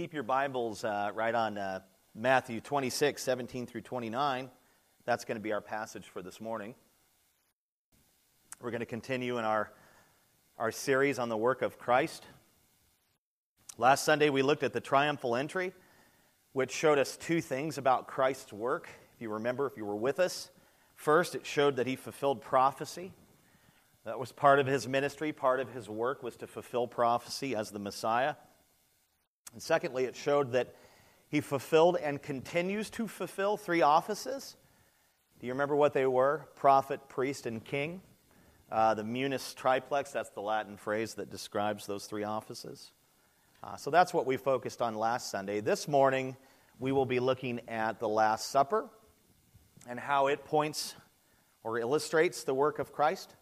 keep your Bibles uh, right on uh, Matthew 26, 17 through 29, that's going to be our passage for this morning. We're going to continue in our, our series on the work of Christ. Last Sunday, we looked at the triumphal entry, which showed us two things about Christ's work. If you remember, if you were with us, first, it showed that he fulfilled prophecy. That was part of his ministry, part of his work was to fulfill prophecy as the Messiah. And secondly, it showed that he fulfilled and continues to fulfill three offices. Do you remember what they were? Prophet, priest, and king. Uh, the munus triplex, that's the Latin phrase that describes those three offices. Uh, so that's what we focused on last Sunday. This morning, we will be looking at the Last Supper and how it points or illustrates the work of Christ.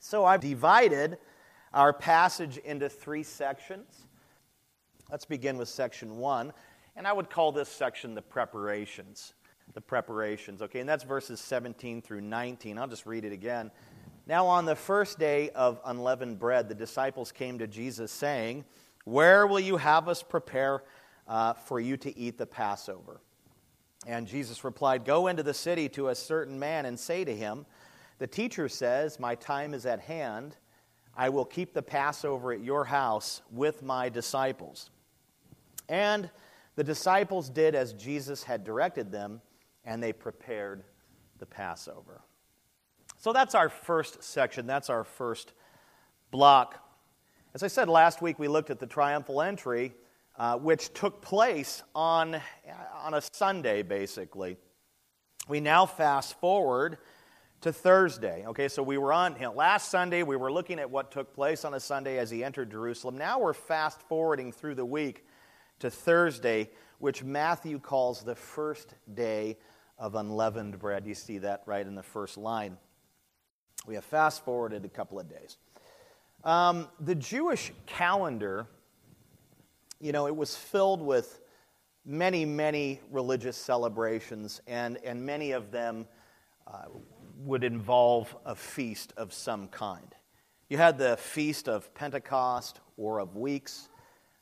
So I've divided our passage into three sections. Let's begin with section one. And I would call this section the preparations. The preparations, okay? And that's verses 17 through 19. I'll just read it again. Now, on the first day of unleavened bread, the disciples came to Jesus saying, Where will you have us prepare uh, for you to eat the Passover? And Jesus replied, Go into the city to a certain man and say to him, The teacher says, My time is at hand. I will keep the Passover at your house with my disciples. And the disciples did as Jesus had directed them, and they prepared the Passover. So that's our first section. That's our first block. As I said last week, we looked at the triumphal entry, uh, which took place on, on a Sunday, basically. We now fast forward to Thursday. Okay, so we were on you know, last Sunday, we were looking at what took place on a Sunday as he entered Jerusalem. Now we're fast forwarding through the week to Thursday, which Matthew calls the first day of unleavened bread. You see that right in the first line. We have fast forwarded a couple of days. Um, the Jewish calendar, you know, it was filled with many, many religious celebrations, and, and many of them uh, would involve a feast of some kind. You had the Feast of Pentecost or of Weeks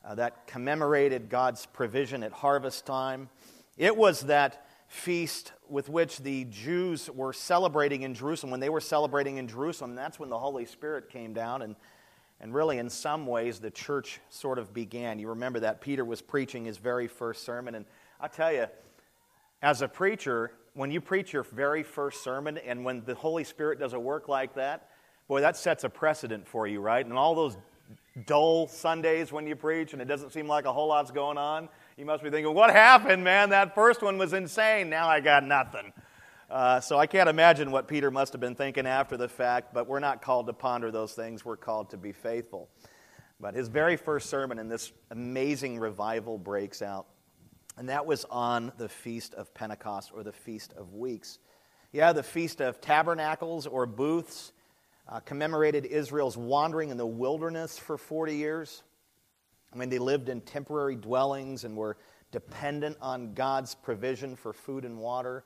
uh, that commemorated God's provision at harvest time. It was that feast with which the Jews were celebrating in Jerusalem. When they were celebrating in Jerusalem, that's when the Holy Spirit came down, and, and really, in some ways, the church sort of began. You remember that Peter was preaching his very first sermon, and I tell you, as a preacher, when you preach your very first sermon and when the Holy Spirit does a work like that, boy, that sets a precedent for you, right? And all those dull Sundays when you preach and it doesn't seem like a whole lot's going on, you must be thinking, what happened, man? That first one was insane. Now I got nothing. Uh, so I can't imagine what Peter must have been thinking after the fact, but we're not called to ponder those things. We're called to be faithful. But his very first sermon in this amazing revival breaks out, and that was on the Feast of Pentecost or the Feast of Weeks. Yeah, the Feast of Tabernacles or Booths uh, commemorated Israel's wandering in the wilderness for 40 years. I mean, they lived in temporary dwellings and were dependent on God's provision for food and water.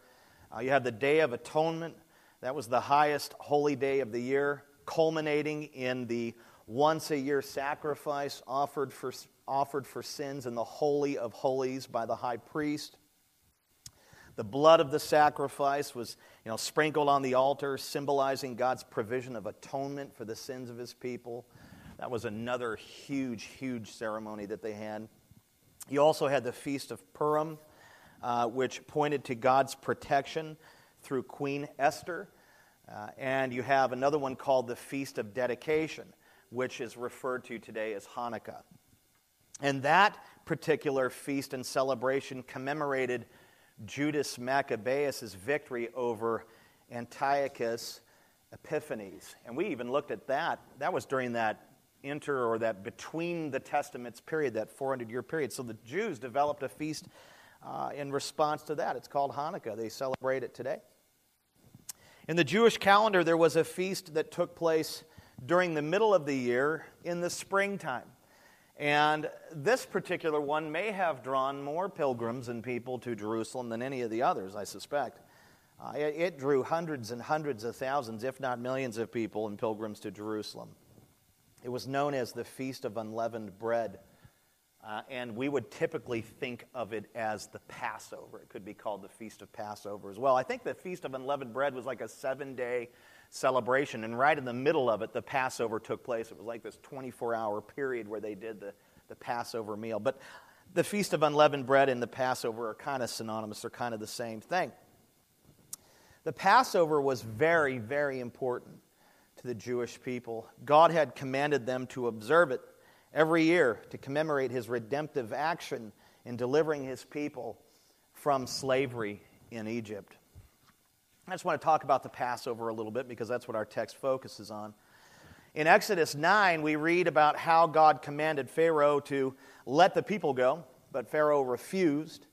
Uh, you have the Day of Atonement. That was the highest holy day of the year, culminating in the once a year sacrifice offered for, offered for sins in the Holy of Holies by the high priest. The blood of the sacrifice was you know, sprinkled on the altar, symbolizing God's provision of atonement for the sins of his people. That was another huge, huge ceremony that they had. You also had the Feast of Purim, uh, which pointed to God's protection through Queen Esther. Uh, and you have another one called the Feast of Dedication, which is referred to today as Hanukkah. And that particular feast and celebration commemorated Judas Maccabeus' victory over Antiochus Epiphanes. And we even looked at that. That was during that inter or that between the testaments period, that 400 year period. So the Jews developed a feast uh, in response to that. It's called Hanukkah. They celebrate it today. In the Jewish calendar, there was a feast that took place during the middle of the year in the springtime. And this particular one may have drawn more pilgrims and people to Jerusalem than any of the others, I suspect. Uh, it, drew hundreds and hundreds of thousands, if not millions, of people and pilgrims to Jerusalem. It was known as the Feast of Unleavened Bread. Uh, and we would typically think of it as the Passover. It could be called the Feast of Passover as well. I think the Feast of Unleavened Bread was like a seven day celebration, and right in the middle of it, the Passover took place. It was like this 24 hour period where they did the, the Passover meal. But the Feast of Unleavened Bread and the Passover are kind of synonymous, they're kind of the same thing. The Passover was very, very important to the Jewish people. God had commanded them to observe it every year to commemorate his redemptive action in delivering his people from slavery in Egypt. I just want to talk about the Passover a little bit because that's what our text focuses on. In Exodus 9, we read about how God commanded Pharaoh to let the people go, but Pharaoh refused.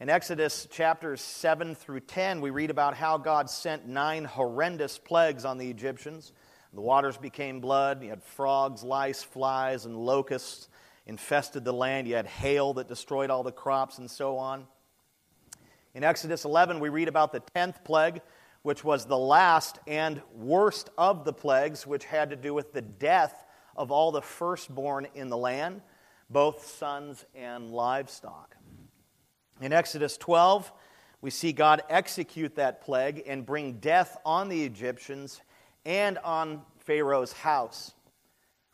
In Exodus chapters 7 through 10, we read about how God sent nine horrendous plagues on the Egyptians. The waters became blood. You had frogs, lice, flies, and locusts infested the land. You had hail that destroyed all the crops and so on. In Exodus 11, we read about the 10th plague, which was the last and worst of the plagues, which had to do with the death of all the firstborn in the land, both sons and livestock. In Exodus 12, we see God execute that plague and bring death on the Egyptians and on Pharaoh's house.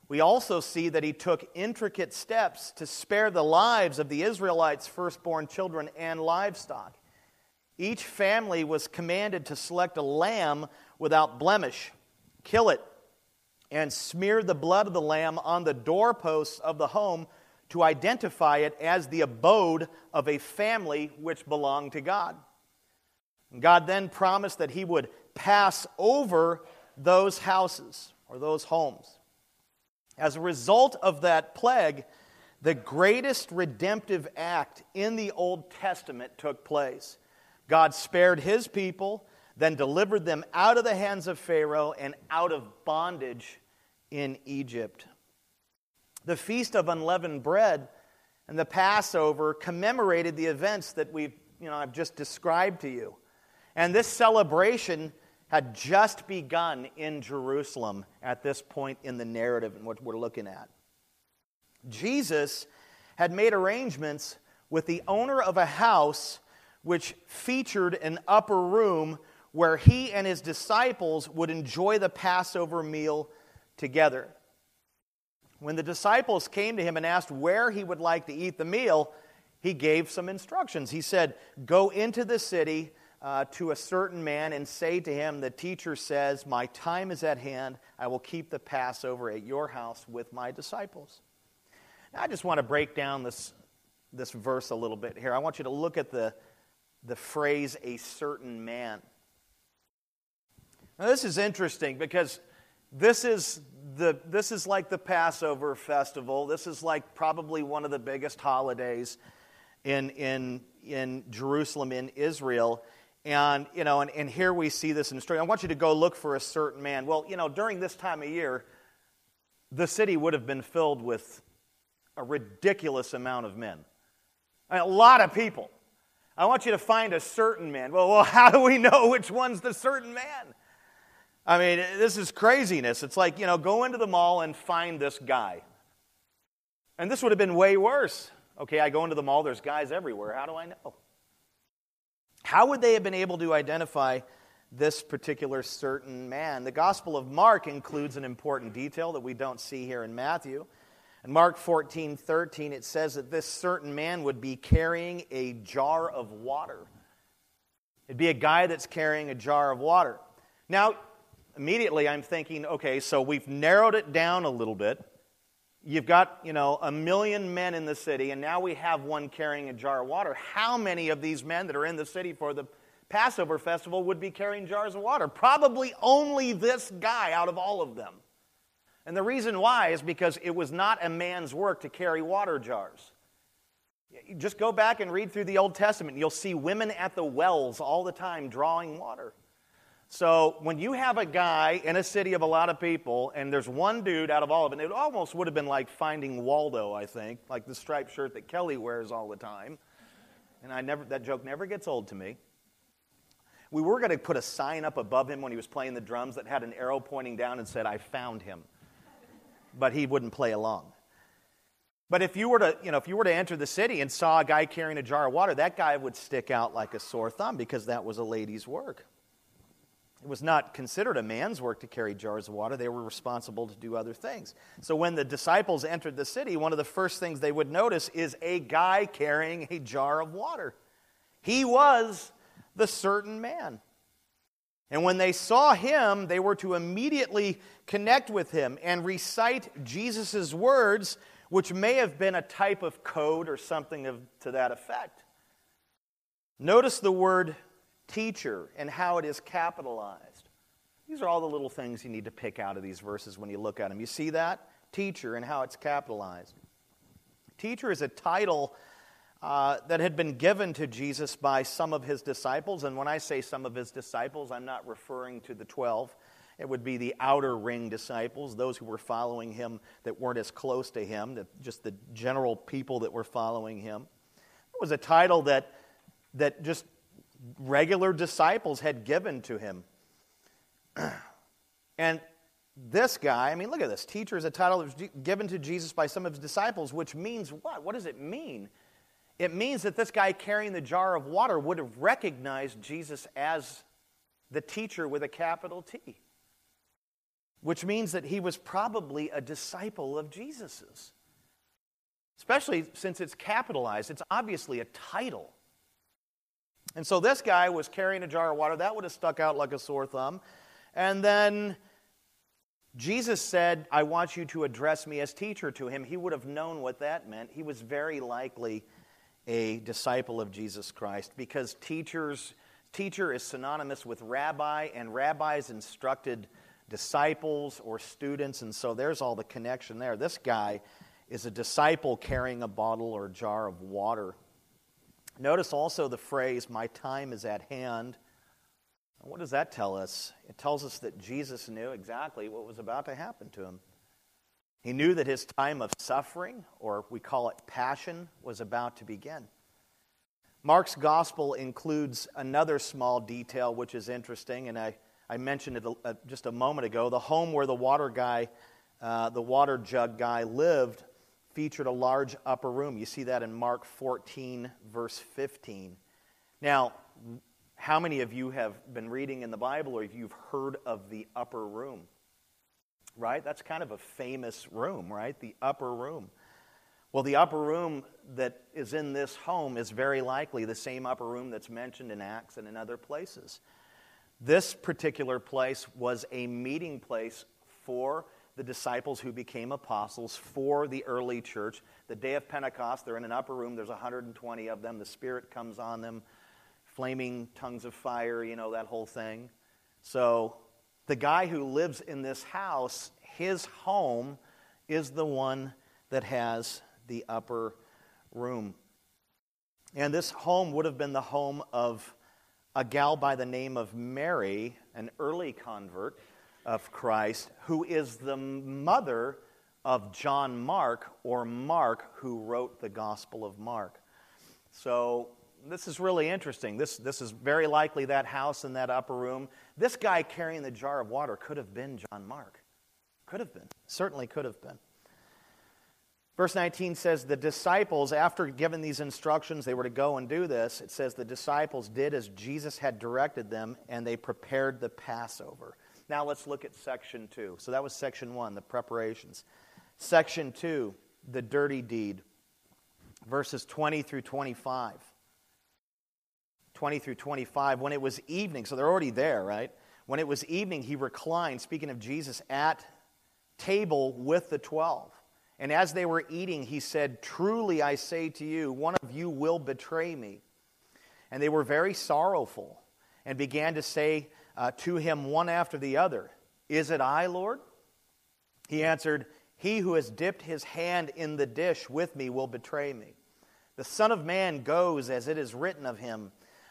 We also see that he took intricate steps to spare the lives of the Israelites' firstborn children and livestock. Each family was commanded to select a lamb without blemish, kill it, and smear the blood of the lamb on the doorposts of the home to identify it as the abode of a family which belonged to God. God then promised that he would pass over those houses or those homes. As a result of that plague, the greatest redemptive act in the Old Testament took place. God spared his people, then delivered them out of the hands of Pharaoh and out of bondage in Egypt. The Feast of Unleavened Bread and the Passover commemorated the events that we've, you know, I've just described to you. And this celebration had just begun in Jerusalem at this point in the narrative and what we're looking at. Jesus had made arrangements with the owner of a house which featured an upper room where he and his disciples would enjoy the Passover meal together. When the disciples came to him and asked where he would like to eat the meal, he gave some instructions. He said, Go into the city uh, to a certain man and say to him, The teacher says, My time is at hand. I will keep the Passover at your house with my disciples. Now, I just want to break down this, this verse a little bit here. I want you to look at the, the phrase, a certain man. Now, this is interesting because this is, the, this is like the Passover festival. This is like probably one of the biggest holidays in, in, in Jerusalem, in Israel. And, you know, and, and here we see this in the story. I want you to go look for a certain man. Well, you know, during this time of year, the city would have been filled with a ridiculous amount of men. I mean, a lot of people. I want you to find a certain man. Well, well, how do we know which one's the certain man? I mean, this is craziness. It's like, you know, go into the mall and find this guy. And this would have been way worse. Okay, I go into the mall, there's guys everywhere. How do I know? How would they have been able to identify this particular certain man? The Gospel of Mark includes an important detail that we don't see here in Matthew. In Mark 14 13, it says that this certain man would be carrying a jar of water. It'd be a guy that's carrying a jar of water. Now, immediately I'm thinking, okay, so we've narrowed it down a little bit. You've got, you know, a million men in the city, and now we have one carrying a jar of water. How many of these men that are in the city for the Passover festival would be carrying jars of water? Probably only this guy out of all of them. And the reason why is because it was not a man's work to carry water jars. Just go back and read through the Old Testament. You'll see women at the wells all the time drawing water. So when you have a guy in a city of a lot of people, and there's one dude out of all of it, it almost would have been like finding Waldo, I think, like the striped shirt that Kelly wears all the time. And I never, that joke never gets old to me. We were going to put a sign up above him when he was playing the drums that had an arrow pointing down and said, I found him. But he wouldn't play along. But if you were to, you know, if you were to enter the city and saw a guy carrying a jar of water, that guy would stick out like a sore thumb because that was a lady's work. It was not considered a man's work to carry jars of water. They were responsible to do other things. So when the disciples entered the city, one of the first things they would notice is a guy carrying a jar of water. He was the certain man. And when they saw him, they were to immediately connect with him and recite Jesus' words, which may have been a type of code or something of, to that effect. Notice the word teacher and how it is capitalized. These are all the little things you need to pick out of these verses when you look at them. You see that? Teacher and how it's capitalized. Teacher is a title uh, that had been given to Jesus by some of his disciples. And when I say some of his disciples, I'm not referring to the 12. It would be the outer ring disciples, those who were following him that weren't as close to him, just the general people that were following him. It was a title that, that just regular disciples had given to him. and this guy, I mean, look at this. Teacher is a title that was given to Jesus by some of his disciples, which means what? What does it mean? It means that this guy carrying the jar of water would have recognized Jesus as the teacher with a capital T, which means that he was probably a disciple of Jesus's. Especially since it's capitalized, it's obviously a title. And so this guy was carrying a jar of water. That would have stuck out like a sore thumb. And then Jesus said, I want you to address me as teacher to him. He would have known what that meant. He was very likely a disciple of Jesus Christ because teachers, teacher is synonymous with rabbi, and rabbis instructed disciples or students, and so there's all the connection there. This guy is a disciple carrying a bottle or jar of water. Notice also the phrase, My time is at hand. What does that tell us? It tells us that Jesus knew exactly what was about to happen to him. He knew that his time of suffering, or we call it passion, was about to begin. Mark's gospel includes another small detail which is interesting, and I, I mentioned it a, just a moment ago. The home where the water guy, uh, the water jug guy, lived featured a large upper room. You see that in Mark 14, verse 15. Now, how many of you have been reading in the Bible or you've heard of the upper room? Right? That's kind of a famous room, right? The upper room. Well, the upper room that is in this home is very likely the same upper room that's mentioned in Acts and in other places. This particular place was a meeting place for the disciples who became apostles for the early church. The day of Pentecost, they're in an upper room, there's 120 of them. The Spirit comes on them, flaming tongues of fire, you know, that whole thing. So the guy who lives in this house, his home is the one that has the upper room. And this home would have been the home of a gal by the name of Mary, an early convert of Christ, who is the mother of John Mark, or Mark, who wrote the Gospel of Mark. So this is really interesting. This, this is very likely that house in that upper room. This guy carrying the jar of water could have been John Mark. Could have been. Certainly could have been. Verse 19 says, The disciples, after given these instructions, they were to go and do this. It says, The disciples did as Jesus had directed them, and they prepared the Passover. Now let's look at section two. So that was section one, the preparations. Section two, the dirty deed, verses 20 through 25. 20 through 25. When it was evening, so they're already there, right? When it was evening, he reclined, speaking of Jesus, at table with the twelve. And as they were eating, he said, Truly I say to you, one of you will betray me. And they were very sorrowful and began to say, uh, to him one after the other, Is it I, Lord? He answered, He who has dipped his hand in the dish with me will betray me. The Son of Man goes as it is written of him,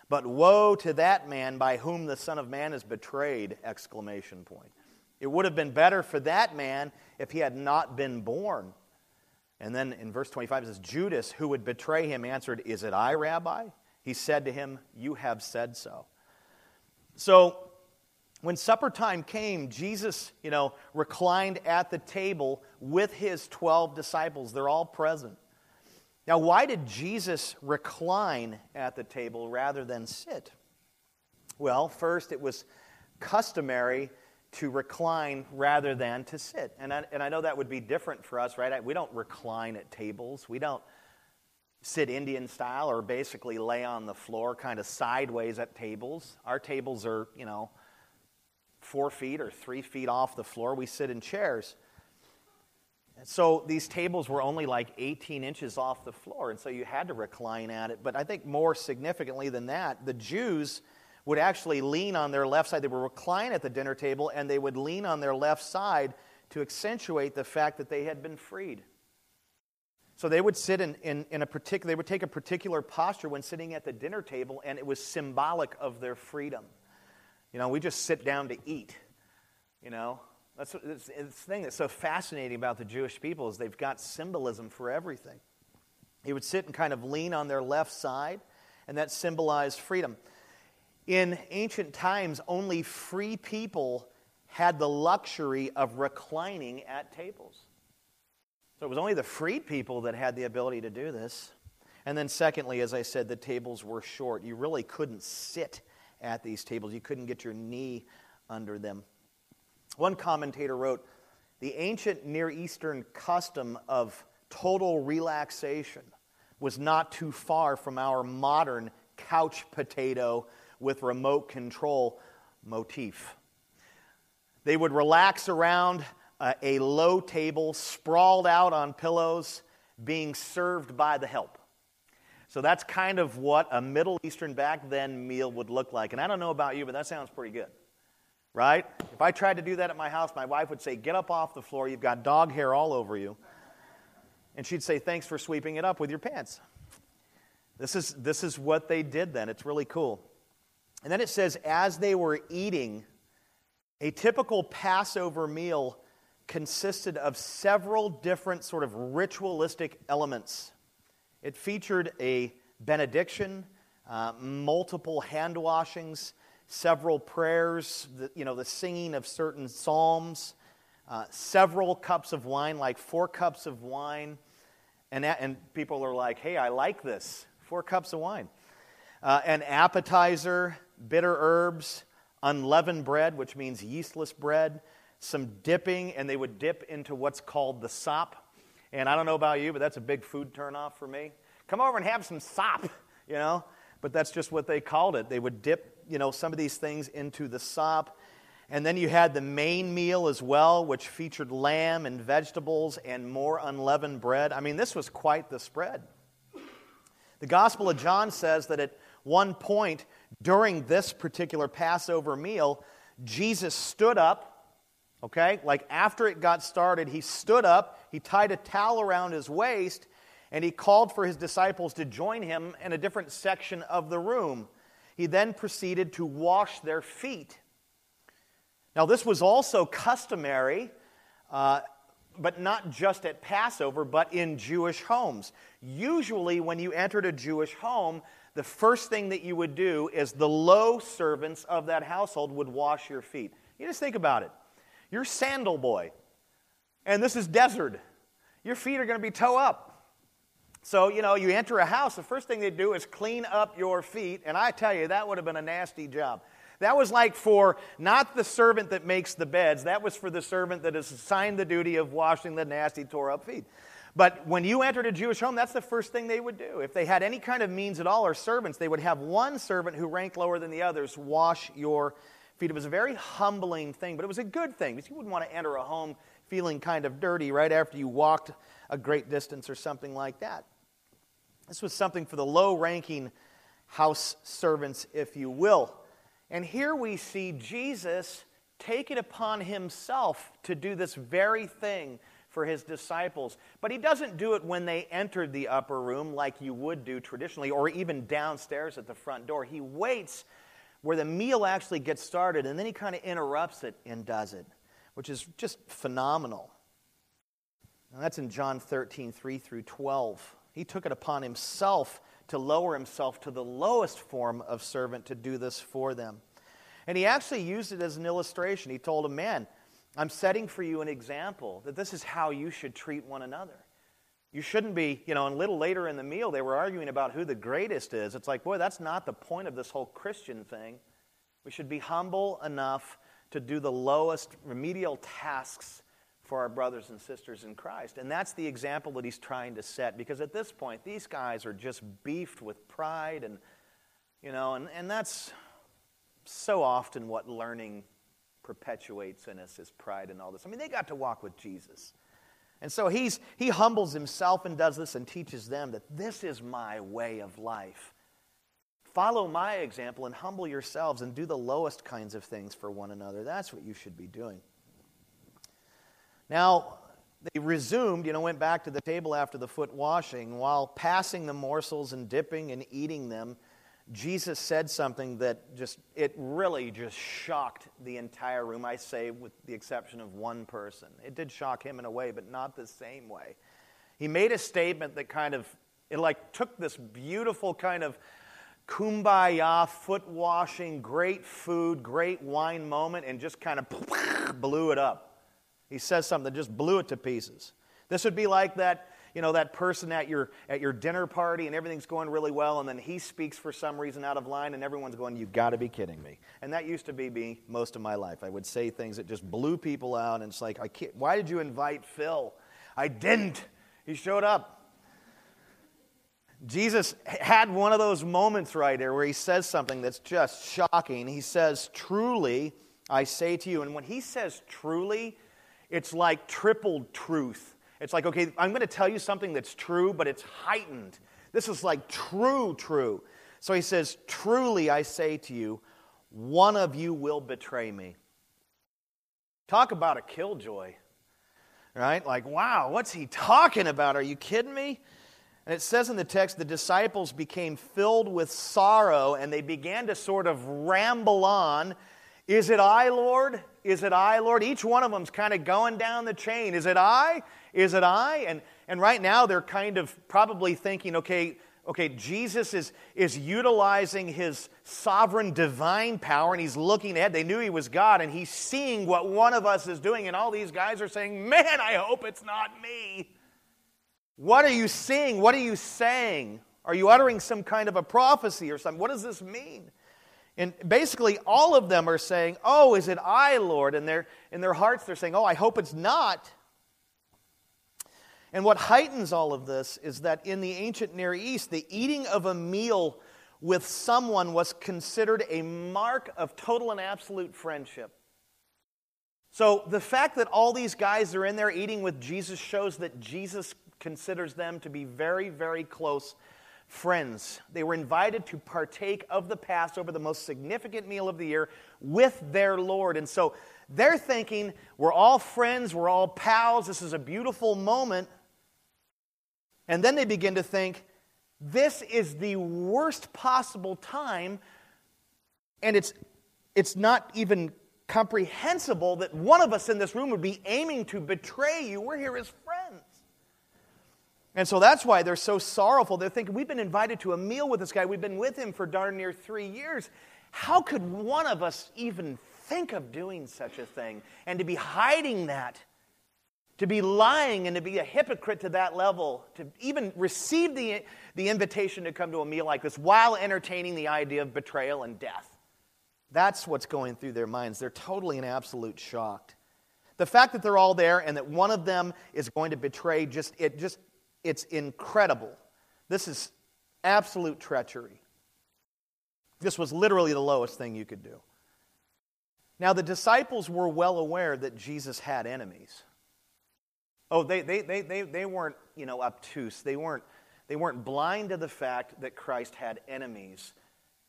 but woe to that man by whom the Son of Man is betrayed! Exclamation point. It would have been better for that man if he had not been born. And then in verse 25 it says, Judas, who would betray him, answered, Is it I, Rabbi? He said to him, You have said so. So when supper time came, Jesus, you know, reclined at the table with his 12 disciples. They're all present. Now, why did Jesus recline at the table rather than sit? Well, first, it was customary to recline rather than to sit. And I, and I know that would be different for us, right? We don't recline at tables. We don't sit Indian style or basically lay on the floor kind of sideways at tables. Our tables are, you know, four feet or three feet off the floor. We sit in chairs. So these tables were only like 18 inches off the floor, and so you had to recline at it. But I think more significantly than that, the Jews would actually lean on their left side. They would recline at the dinner table, and they would lean on their left side to accentuate the fact that they had been freed. So they would sit in, in, in a particular, they would take a particular posture when sitting at the dinner table, and it was symbolic of their freedom. You know, we just sit down to eat. You know, that's it's, it's the thing that's so fascinating about the Jewish people is they've got symbolism for everything. He would sit and kind of lean on their left side, and that symbolized freedom. In ancient times, only free people had the luxury of reclining at tables. So it was only the freed people that had the ability to do this. And then, secondly, as I said, the tables were short. You really couldn't sit at these tables. You couldn't get your knee under them. One commentator wrote The ancient Near Eastern custom of total relaxation was not too far from our modern couch potato with remote control motif. They would relax around uh, a low table, sprawled out on pillows, being served by the help. So that's kind of what a Middle Eastern back then meal would look like. And I don't know about you, but that sounds pretty good. Right? If I tried to do that at my house, my wife would say, Get up off the floor. You've got dog hair all over you. And she'd say, Thanks for sweeping it up with your pants. This is, this is what they did then. It's really cool. And then it says, As they were eating, a typical Passover meal consisted of several different sort of ritualistic elements. It featured a benediction, uh, multiple hand washings, several prayers, the, you know, the singing of certain psalms, uh, several cups of wine, like four cups of wine. And, and people are like, hey, I like this. Four cups of wine. Uh, an appetizer, bitter herbs, unleavened bread, which means yeastless bread, some dipping, and they would dip into what's called the sop. And I don't know about you, but that's a big food turnoff for me. Come over and have some sop, you know? But that's just what they called it. They would dip, you know, some of these things into the sop. And then you had the main meal as well, which featured lamb and vegetables and more unleavened bread. I mean, this was quite the spread. The Gospel of John says that at one point during this particular Passover meal, Jesus stood up Okay? Like after it got started, he stood up, he tied a towel around his waist, and he called for his disciples to join him in a different section of the room. He then proceeded to wash their feet. Now, this was also customary, uh, but not just at Passover, but in Jewish homes. Usually, when you entered a Jewish home, the first thing that you would do is the low servants of that household would wash your feet. You just think about it. You're sandal boy, and this is desert. Your feet are going to be toe up. So, you know, you enter a house, the first thing they do is clean up your feet, and I tell you, that would have been a nasty job. That was like for not the servant that makes the beds, that was for the servant that is assigned the duty of washing the nasty, tore up feet. But when you entered a Jewish home, that's the first thing they would do. If they had any kind of means at all or servants, they would have one servant who ranked lower than the others wash your feet. It was a very humbling thing, but it was a good thing because you wouldn't want to enter a home feeling kind of dirty right after you walked a great distance or something like that. This was something for the low ranking house servants, if you will. And here we see Jesus take it upon himself to do this very thing for his disciples. But he doesn't do it when they entered the upper room like you would do traditionally, or even downstairs at the front door. He waits where the meal actually gets started, and then he kind of interrupts it and does it, which is just phenomenal. That's in John 13, 3 through 12. He took it upon himself to lower himself to the lowest form of servant to do this for them. And he actually used it as an illustration. He told him, Man, I'm setting for you an example that this is how you should treat one another. You shouldn't be, you know, and a little later in the meal, they were arguing about who the greatest is. It's like, boy, that's not the point of this whole Christian thing. We should be humble enough to do the lowest remedial tasks for our brothers and sisters in Christ. And that's the example that he's trying to set because at this point, these guys are just beefed with pride and, you know, and, and that's so often what learning perpetuates in us is pride and all this. I mean, they got to walk with Jesus. And so he's, he humbles himself and does this and teaches them that this is my way of life. Follow my example and humble yourselves and do the lowest kinds of things for one another. That's what you should be doing. Now, they resumed, you know, went back to the table after the foot washing. While passing the morsels and dipping and eating them, Jesus said something that just, it really just shocked the entire room, I say, with the exception of one person. It did shock him in a way, but not the same way. He made a statement that kind of, it like took this beautiful kind of kumbaya, foot washing, great food, great wine moment and just kind of blew it up. He says something that just blew it to pieces. This would be like that you know, that person at your, at your dinner party and everything's going really well, and then he speaks for some reason out of line, and everyone's going, You've got to be kidding me. And that used to be me most of my life. I would say things that just blew people out, and it's like, I can't, Why did you invite Phil? I didn't. He showed up. Jesus had one of those moments right there where he says something that's just shocking. He says, Truly, I say to you. And when he says truly, it's like tripled truth. It's like, okay, I'm going to tell you something that's true, but it's heightened. This is like true, true. So he says, Truly I say to you, one of you will betray me. Talk about a killjoy, right? Like, wow, what's he talking about? Are you kidding me? And it says in the text, the disciples became filled with sorrow and they began to sort of ramble on. Is it I, Lord? Is it I, Lord? Each one of them's kind of going down the chain. Is it I? Is it I? And, and right now they're kind of probably thinking, okay, okay, Jesus is, is utilizing his sovereign divine power and he's looking ahead. They knew he was God and he's seeing what one of us is doing. And all these guys are saying, man, I hope it's not me. What are you seeing? What are you saying? Are you uttering some kind of a prophecy or something? What does this mean? And basically, all of them are saying, Oh, is it I, Lord? And they're, in their hearts, they're saying, Oh, I hope it's not. And what heightens all of this is that in the ancient Near East, the eating of a meal with someone was considered a mark of total and absolute friendship. So the fact that all these guys are in there eating with Jesus shows that Jesus considers them to be very, very close friends. They were invited to partake of the Passover, the most significant meal of the year, with their Lord. And so they're thinking, we're all friends, we're all pals, this is a beautiful moment. And then they begin to think, this is the worst possible time, and it's, it's not even comprehensible that one of us in this room would be aiming to betray you. We're here as. And so that's why they're so sorrowful. They're thinking, we've been invited to a meal with this guy. We've been with him for darn near three years. How could one of us even think of doing such a thing and to be hiding that? to be lying and to be a hypocrite to that level, to even receive the, the invitation to come to a meal like this while entertaining the idea of betrayal and death. That's what's going through their minds. They're totally and absolute shocked. The fact that they're all there and that one of them is going to betray just it just it's incredible. This is absolute treachery. This was literally the lowest thing you could do. Now the disciples were well aware that Jesus had enemies. Oh, they, they, they, they, they weren't, you know, obtuse. They weren't, they weren't blind to the fact that Christ had enemies.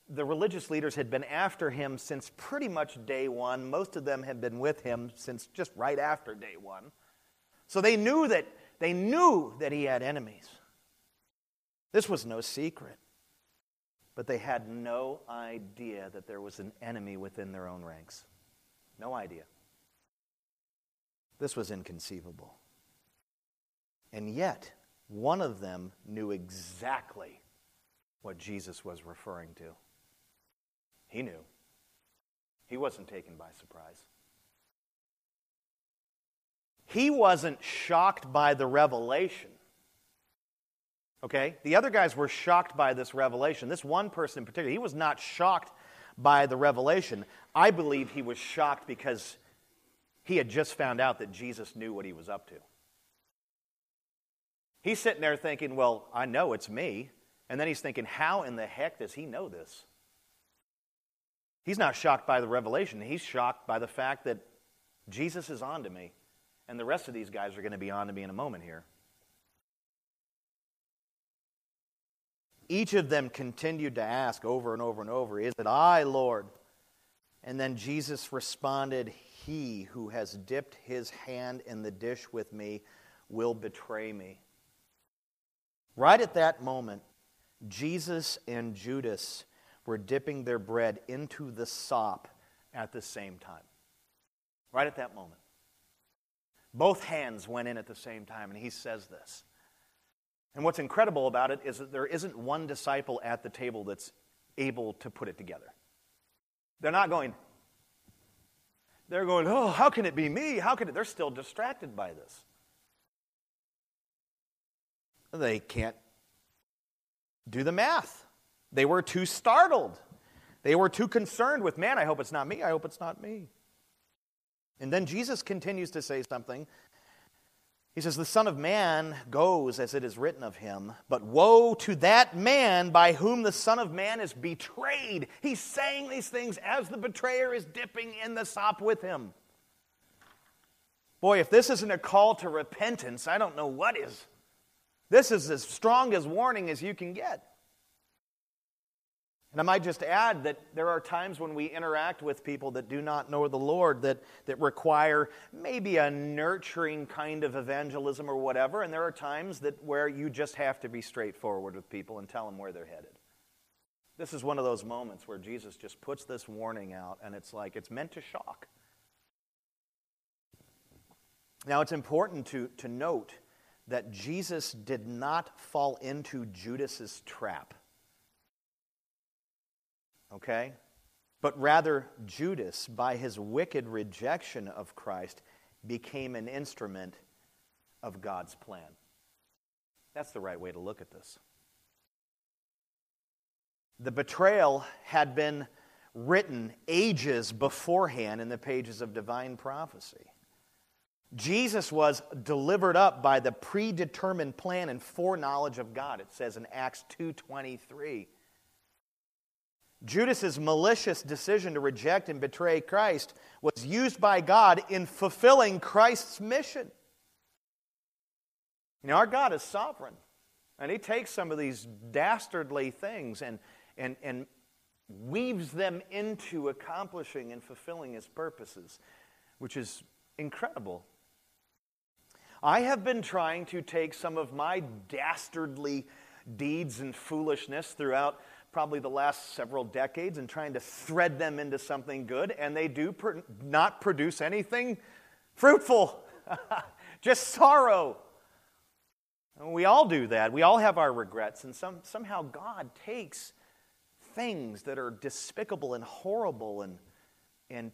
The religious leaders had been after him since pretty much day one. Most of them had been with him since just right after day one. So they knew that, they knew that he had enemies. This was no secret. But they had no idea that there was an enemy within their own ranks. No idea. This was inconceivable. And yet, one of them knew exactly what Jesus was referring to. He knew. He wasn't taken by surprise. He wasn't shocked by the revelation. Okay? The other guys were shocked by this revelation. This one person in particular, he was not shocked by the revelation. I believe he was shocked because he had just found out that Jesus knew what he was up to. He's sitting there thinking, well, I know it's me. And then he's thinking, how in the heck does he know this? He's not shocked by the revelation. He's shocked by the fact that Jesus is on to me. And the rest of these guys are going to be on to me in a moment here. Each of them continued to ask over and over and over, Is it I, Lord? And then Jesus responded, He who has dipped his hand in the dish with me will betray me. Right at that moment, Jesus and Judas were dipping their bread into the sop at the same time. Right at that moment. Both hands went in at the same time, and he says this. And what's incredible about it is that there isn't one disciple at the table that's able to put it together. They're not going, they're going, oh, how can it be me? How can it? They're still distracted by this. They can't do the math. They were too startled. They were too concerned with, man, I hope it's not me. I hope it's not me. And then Jesus continues to say something he says, The Son of Man goes as it is written of him, but woe to that man by whom the Son of Man is betrayed. He's saying these things as the betrayer is dipping in the sop with him. Boy, if this isn't a call to repentance, I don't know what is. This is as strong as warning as you can get. And I might just add that there are times when we interact with people that do not know the Lord that, that require maybe a nurturing kind of evangelism or whatever. And there are times that where you just have to be straightforward with people and tell them where they're headed. This is one of those moments where Jesus just puts this warning out, and it's like it's meant to shock. Now, it's important to, to note that Jesus did not fall into Judas's trap okay? But rather, Judas, by his wicked rejection of Christ, became an instrument of God's plan. That's the right way to look at this. The betrayal had been written ages beforehand in the pages of divine prophecy. Jesus was delivered up by the predetermined plan and foreknowledge of God. It says in Acts 2:23. Judas's malicious decision to reject and betray Christ was used by God in fulfilling Christ's mission. You know, our God is sovereign, and He takes some of these dastardly things and, and, and weaves them into accomplishing and fulfilling His purposes, which is incredible. I have been trying to take some of my dastardly deeds and foolishness throughout probably the last several decades and trying to thread them into something good, and they do pr- not produce anything fruitful, just sorrow. And we all do that. We all have our regrets, and some, somehow God takes things that are despicable and horrible and, and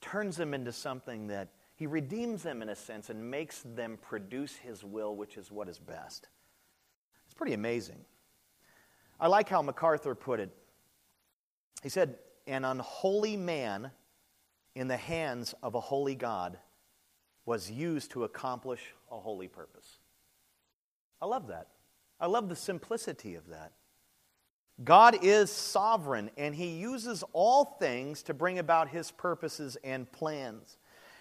turns them into something that He redeems them in a sense and makes them produce His will, which is what is best. It's pretty amazing. I like how MacArthur put it. He said, An unholy man in the hands of a holy God was used to accomplish a holy purpose. I love that. I love the simplicity of that. God is sovereign, and He uses all things to bring about His purposes and plans.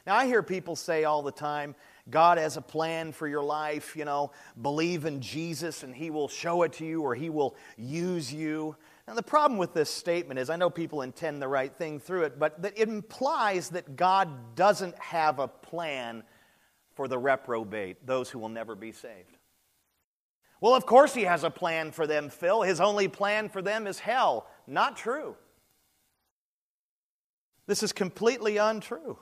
Now, I hear people say all the time, God has a plan for your life, you know, believe in Jesus and He will show it to you or He will use you. Now, the problem with this statement is I know people intend the right thing through it, but it implies that God doesn't have a plan for the reprobate, those who will never be saved. Well, of course, He has a plan for them, Phil. His only plan for them is hell. Not true. This is completely untrue.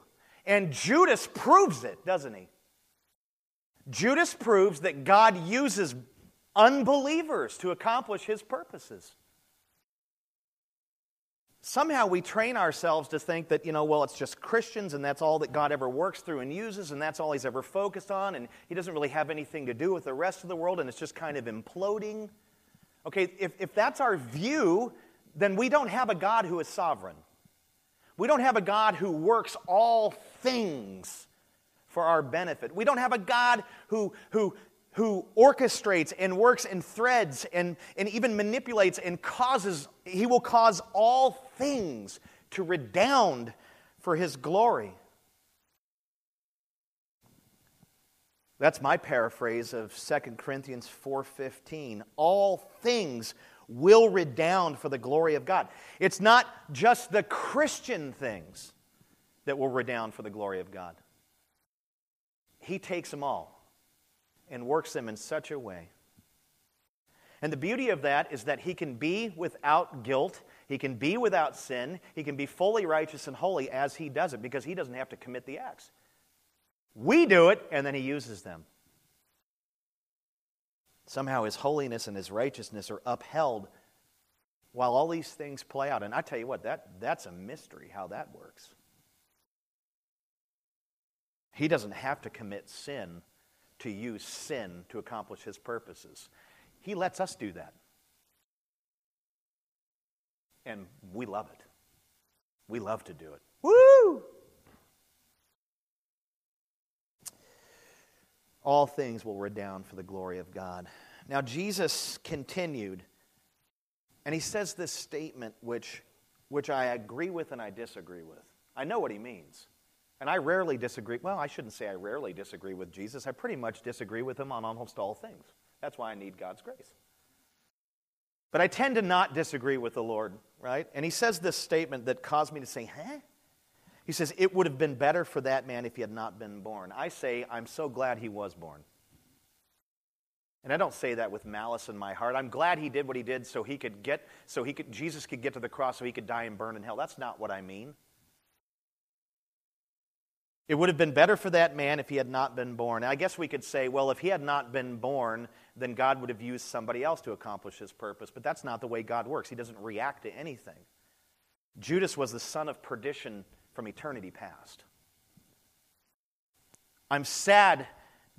And Judas proves it, doesn't he? Judas proves that God uses unbelievers to accomplish his purposes. somehow we train ourselves to think that, you know, well, it's just Christians and that's all that God ever works through and uses and that's all He's ever focused on and He doesn't really have anything to do with the rest of the world and it's just kind of imploding. Okay, if, if that's our view, then we don't have a God who is sovereign. We don't have a God who works all things for our benefit. We don't have a God who, who, who orchestrates and works in threads and, and even manipulates and causes, he will cause all things to redound for his glory. That's my paraphrase of 2 Corinthians 4:15. All things will redound for the glory of God. It's not just the Christian things that will redound for the glory of God. He takes them all and works them in such a way. And the beauty of that is that he can be without guilt, he can be without sin, he can be fully righteous and holy as he does it because he doesn't have to commit the acts. We do it, and then he uses them. Somehow his holiness and his righteousness are upheld while all these things play out. And I tell you what, that, that's a mystery how that works. He doesn't have to commit sin to use sin to accomplish his purposes. He lets us do that. And we love it. We love to do it. Woo! all things will redound for the glory of God. Now, Jesus continued, and he says this statement which, which I agree with and I disagree with. I know what he means. And I rarely disagree. Well, I shouldn't say I rarely disagree with Jesus. I pretty much disagree with him on almost all things. That's why I need God's grace. But I tend to not disagree with the Lord, right? And he says this statement that caused me to say, huh? He says, It would have been better for that man if he had not been born. I say, I'm so glad he was born. And I don't say that with malice in my heart. I'm glad he did what he did so he could get, so he could, Jesus could get to the cross so he could die and burn in hell. That's not what I mean. It would have been better for that man if he had not been born. I guess we could say, well, if he had not been born, then God would have used somebody else to accomplish his purpose. But that's not the way God works. He doesn't react to anything. Judas was the son of perdition from eternity past. I'm sad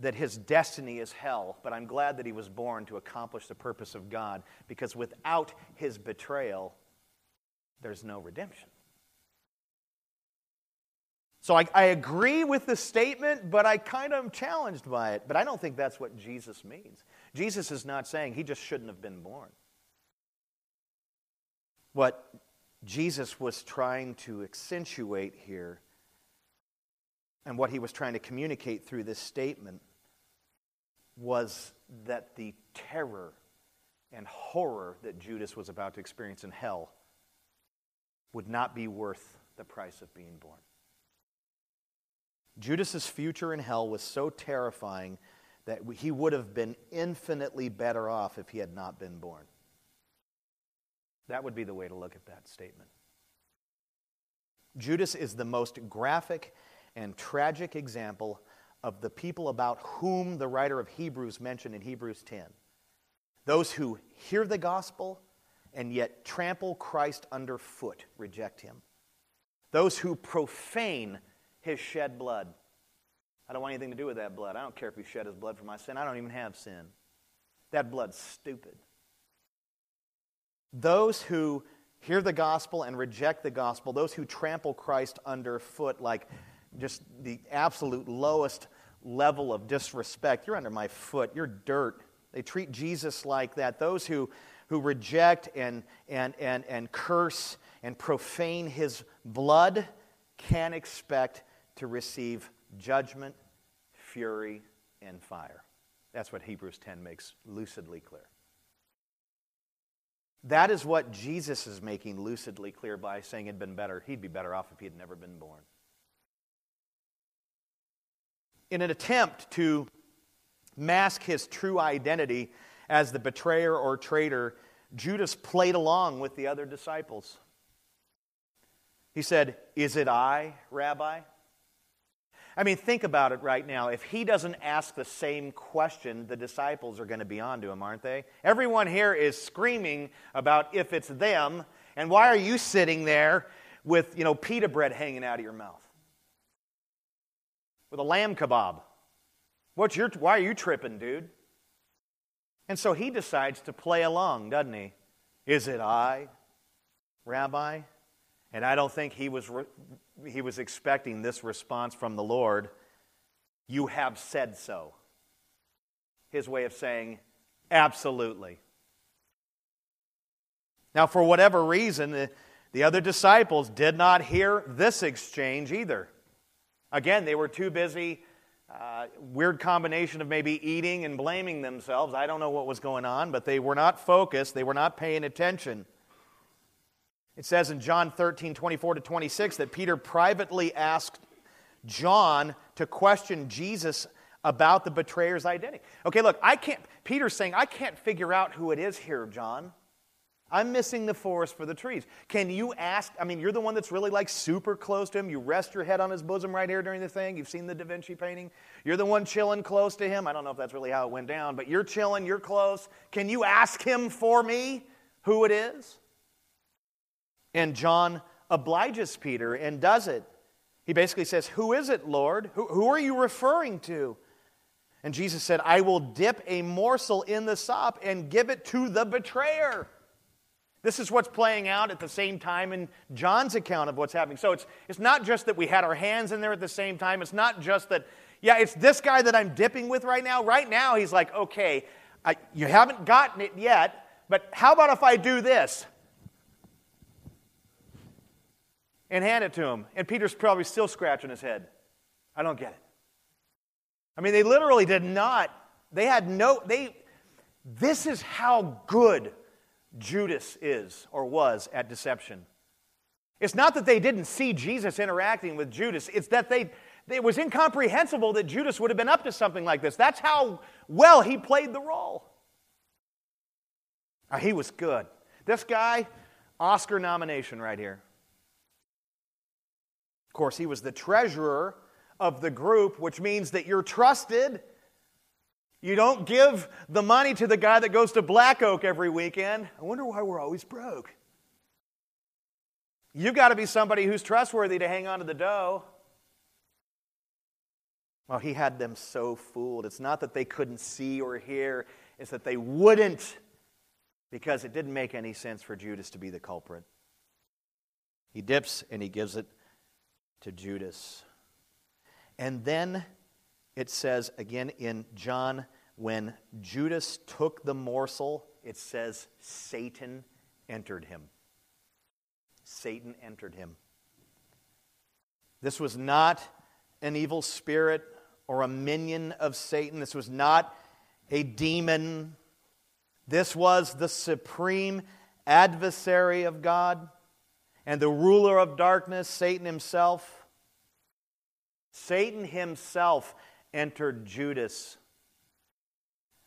that his destiny is hell, but I'm glad that he was born to accomplish the purpose of God because without his betrayal, there's no redemption. So I, I, agree with the statement, but I kind of am challenged by it. But I don't think that's what Jesus means. Jesus is not saying he just shouldn't have been born. What Jesus was trying to accentuate here and what he was trying to communicate through this statement was that the terror and horror that Judas was about to experience in hell would not be worth the price of being born. Judas's future in hell was so terrifying that he would have been infinitely better off if he had not been born. That would be the way to look at that statement. Judas is the most graphic and tragic example of the people about whom the writer of Hebrews mentioned in Hebrews 10. Those who hear the gospel and yet trample Christ underfoot, reject him. Those who profane his shed blood. I don't want anything to do with that blood. I don't care if he shed his blood for my sin. I don't even have sin. That blood's stupid. Those who hear the gospel and reject the gospel, those who trample Christ underfoot like just the absolute lowest level of disrespect. You're under my foot, you're dirt. They treat Jesus like that. Those who, who reject and, and, and, and curse and profane his blood can expect to receive judgment, fury, and fire. That's what Hebrews 10 makes lucidly clear. That is what Jesus is making lucidly clear by saying it'd been better, he'd be better off if he had never been born. In an attempt to mask his true identity as the betrayer or traitor, Judas played along with the other disciples. He said, Is it I, Rabbi? I mean, think about it right now. If he doesn't ask the same question, the disciples are going to be on to him, aren't they? Everyone here is screaming about if it's them, And why are you sitting there with, you know, pita bread hanging out of your mouth? With a lamb kebab? What's your, why are you tripping, dude? And so he decides to play along, doesn't he? Is it I, Rabbi? And I don't think he was, re- he was expecting this response from the Lord. You have said so. His way of saying, absolutely. Now, for whatever reason, the, the other disciples did not hear this exchange either. Again, they were too busy. Uh, weird combination of maybe eating and blaming themselves. I don't know what was going on, but they were not focused. They were not paying attention. It says in John 13, 24 to 26, that Peter privately asked John to question Jesus about the betrayer's identity. Okay, look, I can't, Peter's saying, I can't figure out who it is here, John. I'm missing the forest for the trees. Can you ask? I mean, you're the one that's really like super close to him. You rest your head on his bosom right here during the thing. You've seen the Da Vinci painting. You're the one chilling close to him. I don't know if that's really how it went down, but you're chilling, you're close. Can you ask him for me who it is? And John obliges Peter and does it. He basically says, Who is it, Lord? Who, who are you referring to? And Jesus said, I will dip a morsel in the sop and give it to the betrayer. This is what's playing out at the same time in John's account of what's happening. So it's, it's not just that we had our hands in there at the same time. It's not just that, yeah, it's this guy that I'm dipping with right now. Right now, he's like, okay, I, you haven't gotten it yet, but how about if I do this? And hand it to him. And Peter's probably still scratching his head. I don't get it. I mean, they literally did not, they had no, they, this is how good Judas is or was at deception. It's not that they didn't see Jesus interacting with Judas, it's that they, it was incomprehensible that Judas would have been up to something like this. That's how well he played the role. Uh, he was good. This guy, Oscar nomination right here course, he was the treasurer of the group, which means that you're trusted. You don't give the money to the guy that goes to Black Oak every weekend. I wonder why we're always broke. You've got to be somebody who's trustworthy to hang on to the dough. Well, he had them so fooled. It's not that they couldn't see or hear, it's that they wouldn't because it didn't make any sense for Judas to be the culprit. He dips and he gives it to Judas. And then it says again in John, when Judas took the morsel, it says Satan entered him. Satan entered him. This was not an evil spirit or a minion of Satan. This was not a demon. This was the supreme adversary of God and the ruler of darkness, Satan himself. Satan himself entered Judas.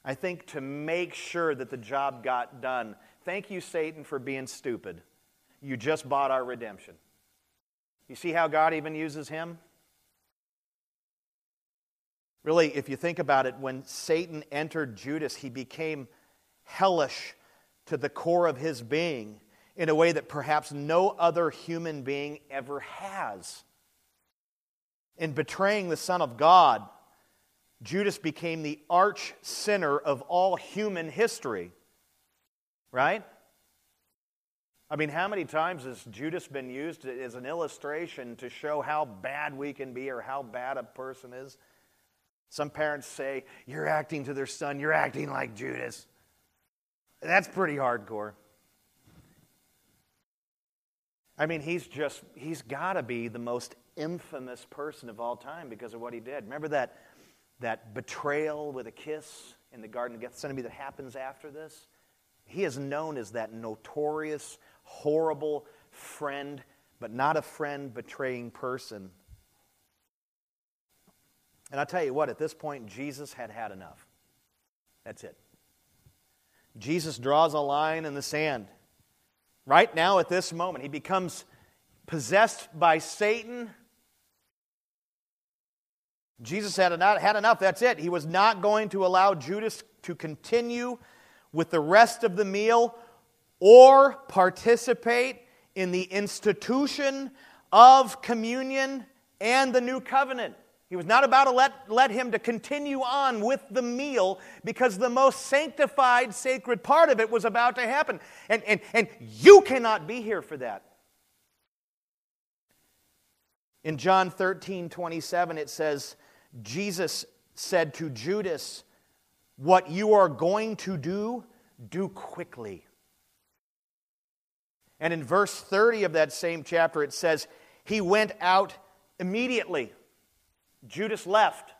I think to make sure that the job got done. Thank you, Satan, for being stupid. You just bought our redemption. You see how God even uses him? Really, if you think about it, when Satan entered Judas, he became hellish to the core of his being in a way that perhaps no other human being ever has. In betraying the Son of God, Judas became the arch sinner of all human history. Right? I mean, how many times has Judas been used as an illustration to show how bad we can be or how bad a person is? Some parents say, You're acting to their son, you're acting like Judas. That's pretty hardcore. I mean, he's just, he's got to be the most infamous person of all time because of what he did. Remember that, that betrayal with a kiss in the Garden of Gethsemane that happens after this? He is known as that notorious, horrible friend, but not a friend betraying person. And I'll tell you what, at this point, Jesus had had enough. That's it. Jesus draws a line in the sand. Right now, at this moment, he becomes possessed by Satan. Jesus had enough, had enough. That's it. He was not going to allow Judas to continue with the rest of the meal or participate in the institution of communion and the new covenant. He was not about to let, let him to continue on with the meal because the most sanctified, sacred part of it was about to happen. And, and, and you cannot be here for that. In John 13, 27, it says, Jesus said to Judas, What you are going to do, do quickly. And in verse 30 of that same chapter, it says, He went out immediately. Judas left,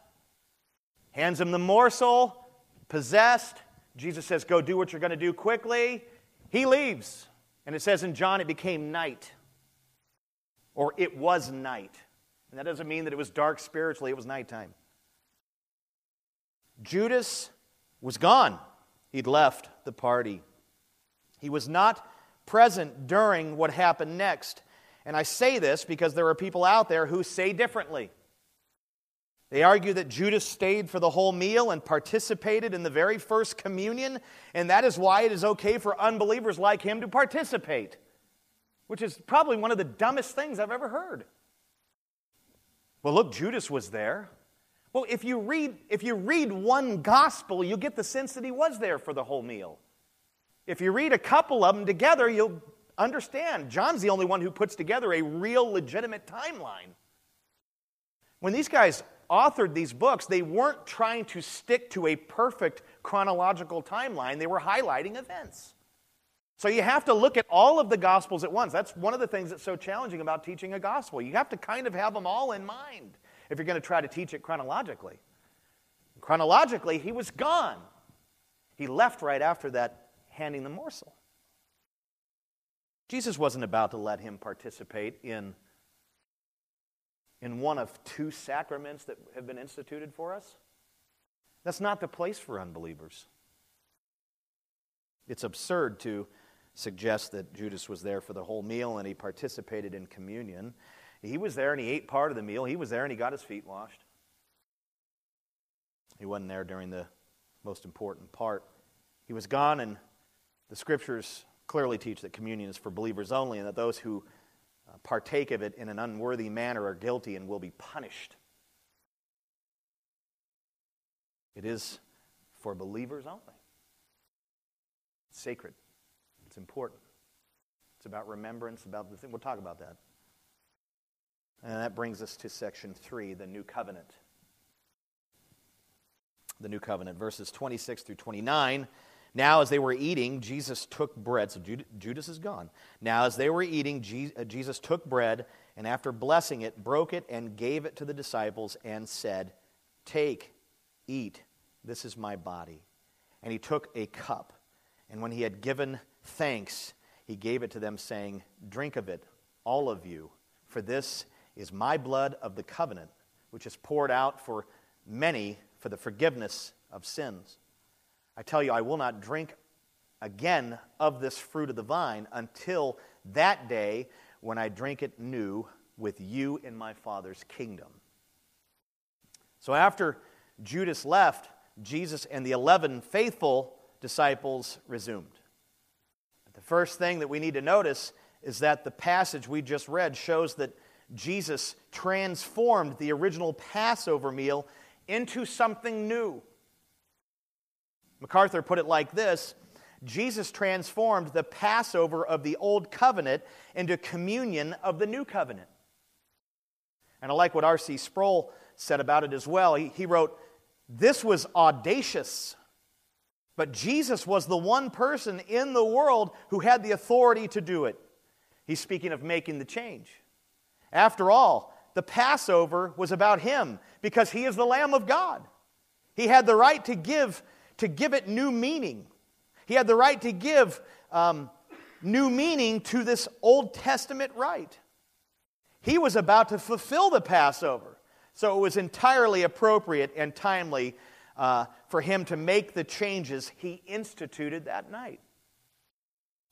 hands him the morsel, possessed. Jesus says, Go do what you're going to do quickly. He leaves. And it says in John, it became night, or it was night. And that doesn't mean that it was dark spiritually, it was nighttime. Judas was gone. He'd left the party. He was not present during what happened next. And I say this because there are people out there who say differently. They argue that Judas stayed for the whole meal and participated in the very first communion, and that is why it is okay for unbelievers like him to participate, which is probably one of the dumbest things I've ever heard. Well, look, Judas was there. Well, if you read, if you read one gospel, you get the sense that he was there for the whole meal. If you read a couple of them together, you'll understand. John's the only one who puts together a real legitimate timeline. When these guys authored these books, they weren't trying to stick to a perfect chronological timeline, they were highlighting events. So you have to look at all of the Gospels at once. That's one of the things that's so challenging about teaching a gospel. You have to kind of have them all in mind if you're going to try to teach it chronologically. Chronologically, he was gone. He left right after that, handing the morsel. Jesus wasn't about to let him participate in, in one of two sacraments that have been instituted for us. That's not the place for unbelievers. It's absurd to suggest that Judas was there for the whole meal and he participated in communion. He was there and he ate part of the meal. He was there and he got his feet washed. He wasn't there during the most important part. He was gone, and the scriptures clearly teach that communion is for believers only and that those who uh, partake of it in an unworthy manner are guilty and will be punished. It is for believers only. It's sacred. It's important. It's about remembrance, about the thing. We'll talk about that. And that brings us to section three, the new covenant. The new covenant, verses 26 through 29 now, as they were eating, Jesus took bread. So Judas is gone. Now, as they were eating, uh, Jesus took bread and after blessing it, broke it and gave it to the disciples and said, Take, eat, this is my body. And he took a cup. And when he had given thanks, he gave it to them, saying, Drink of it, all of you, for this is my blood of the covenant, which is poured out for many for the forgiveness of sins. I tell you, I will not drink again of this fruit of the vine until that day when I drink it new with you in my Father's kingdom. So after Judas left, Jesus and the 11 faithful disciples resumed. But the first thing that we need to notice is that the passage we just read shows that Jesus transformed the original Passover meal into something new. MacArthur put it like this Jesus transformed the Passover of the Old Covenant into communion of the New Covenant. And I like what R.C. Sproul said about it as well. He, he wrote, This was audacious, but Jesus was the one person in the world who had the authority to do it. He's speaking of making the change. After all, the Passover was about him because he is the Lamb of God. He had the right to give to give it new meaning. He had the right to give um, new meaning to this Old Testament rite. He was about to fulfill the Passover. So it was entirely appropriate and timely uh, for him to make the changes he instituted that night.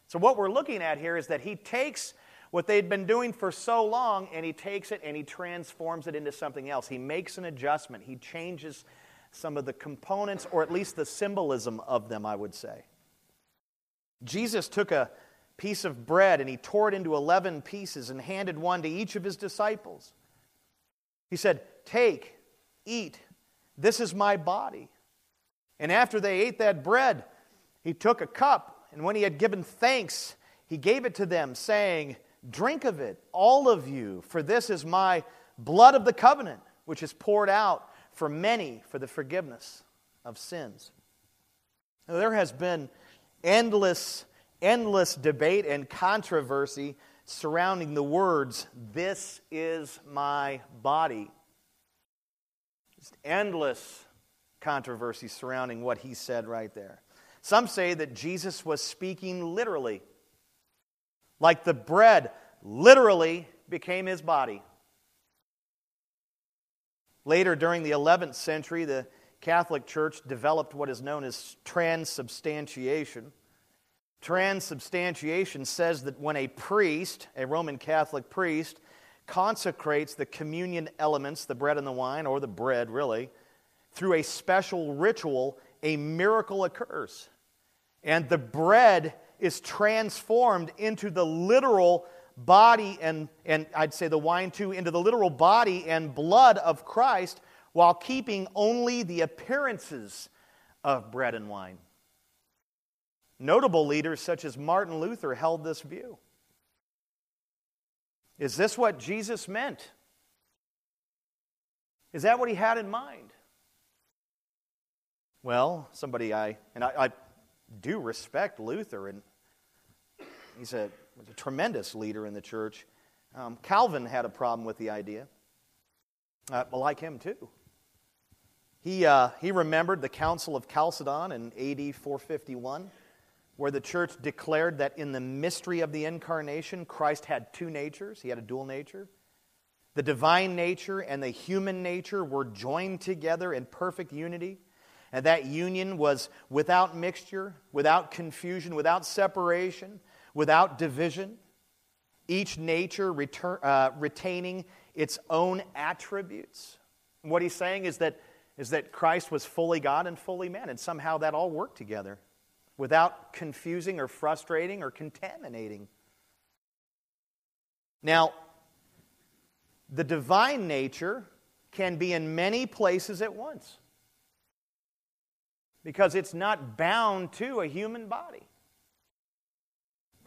So, what we're looking at here is that he takes what they'd been doing for so long and he takes it and he transforms it into something else. He makes an adjustment, he changes some of the components, or at least the symbolism of them, I would say. Jesus took a piece of bread and he tore it into 11 pieces and handed one to each of his disciples. He said, Take, eat, this is my body. And after they ate that bread, he took a cup, and when he had given thanks, he gave it to them, saying, Drink of it, all of you, for this is my blood of the covenant, which is poured out for many for the forgiveness of sins. Now, there has been endless, endless debate and controversy surrounding the words, This is my body. Just endless controversy surrounding what he said right there. Some say that Jesus was speaking literally, like the bread literally became his body. Later, during the 11th century, the Catholic Church developed what is known as transubstantiation. Transubstantiation says that when a priest, a Roman Catholic priest, consecrates the communion elements, the bread and the wine, or the bread really, through a special ritual, a miracle occurs. And the bread is transformed into the literal body and, and I'd say the wine too, into the literal body and blood of Christ while keeping only the appearances of bread and wine. Notable leaders such as Martin Luther held this view. Is this what Jesus meant? Is that what he had in mind? Well, somebody I, and I, I do respect Luther, and he's a, a tremendous leader in the church. Um, Calvin had a problem with the idea, uh, like him too. He, uh, he remembered the Council of Chalcedon in AD 451, where the church declared that in the mystery of the incarnation, Christ had two natures. He had a dual nature. The divine nature and the human nature were joined together in perfect unity. And that union was without mixture, without confusion, without separation, without division. Each nature return, uh, retaining its own attributes. What he's saying is that is that Christ was fully God and fully man, and somehow that all worked together without confusing or frustrating or contaminating. Now, the divine nature can be in many places at once because it's not bound to a human body.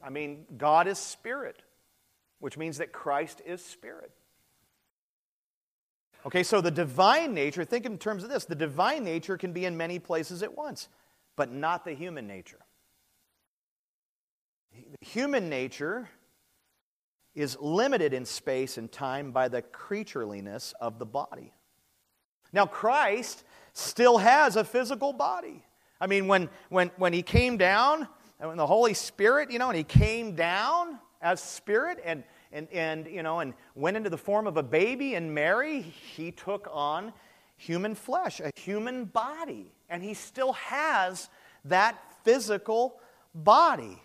I mean, God is spirit, which means that Christ is spirit. Okay, so the divine nature, think in terms of this the divine nature can be in many places at once, but not the human nature. Human nature is limited in space and time by the creatureliness of the body. Now, Christ still has a physical body. I mean, when, when, when he came down, when the Holy Spirit, you know, and he came down as spirit and and, and, you know, and went into the form of a baby, and Mary, he took on human flesh, a human body. And he still has that physical body.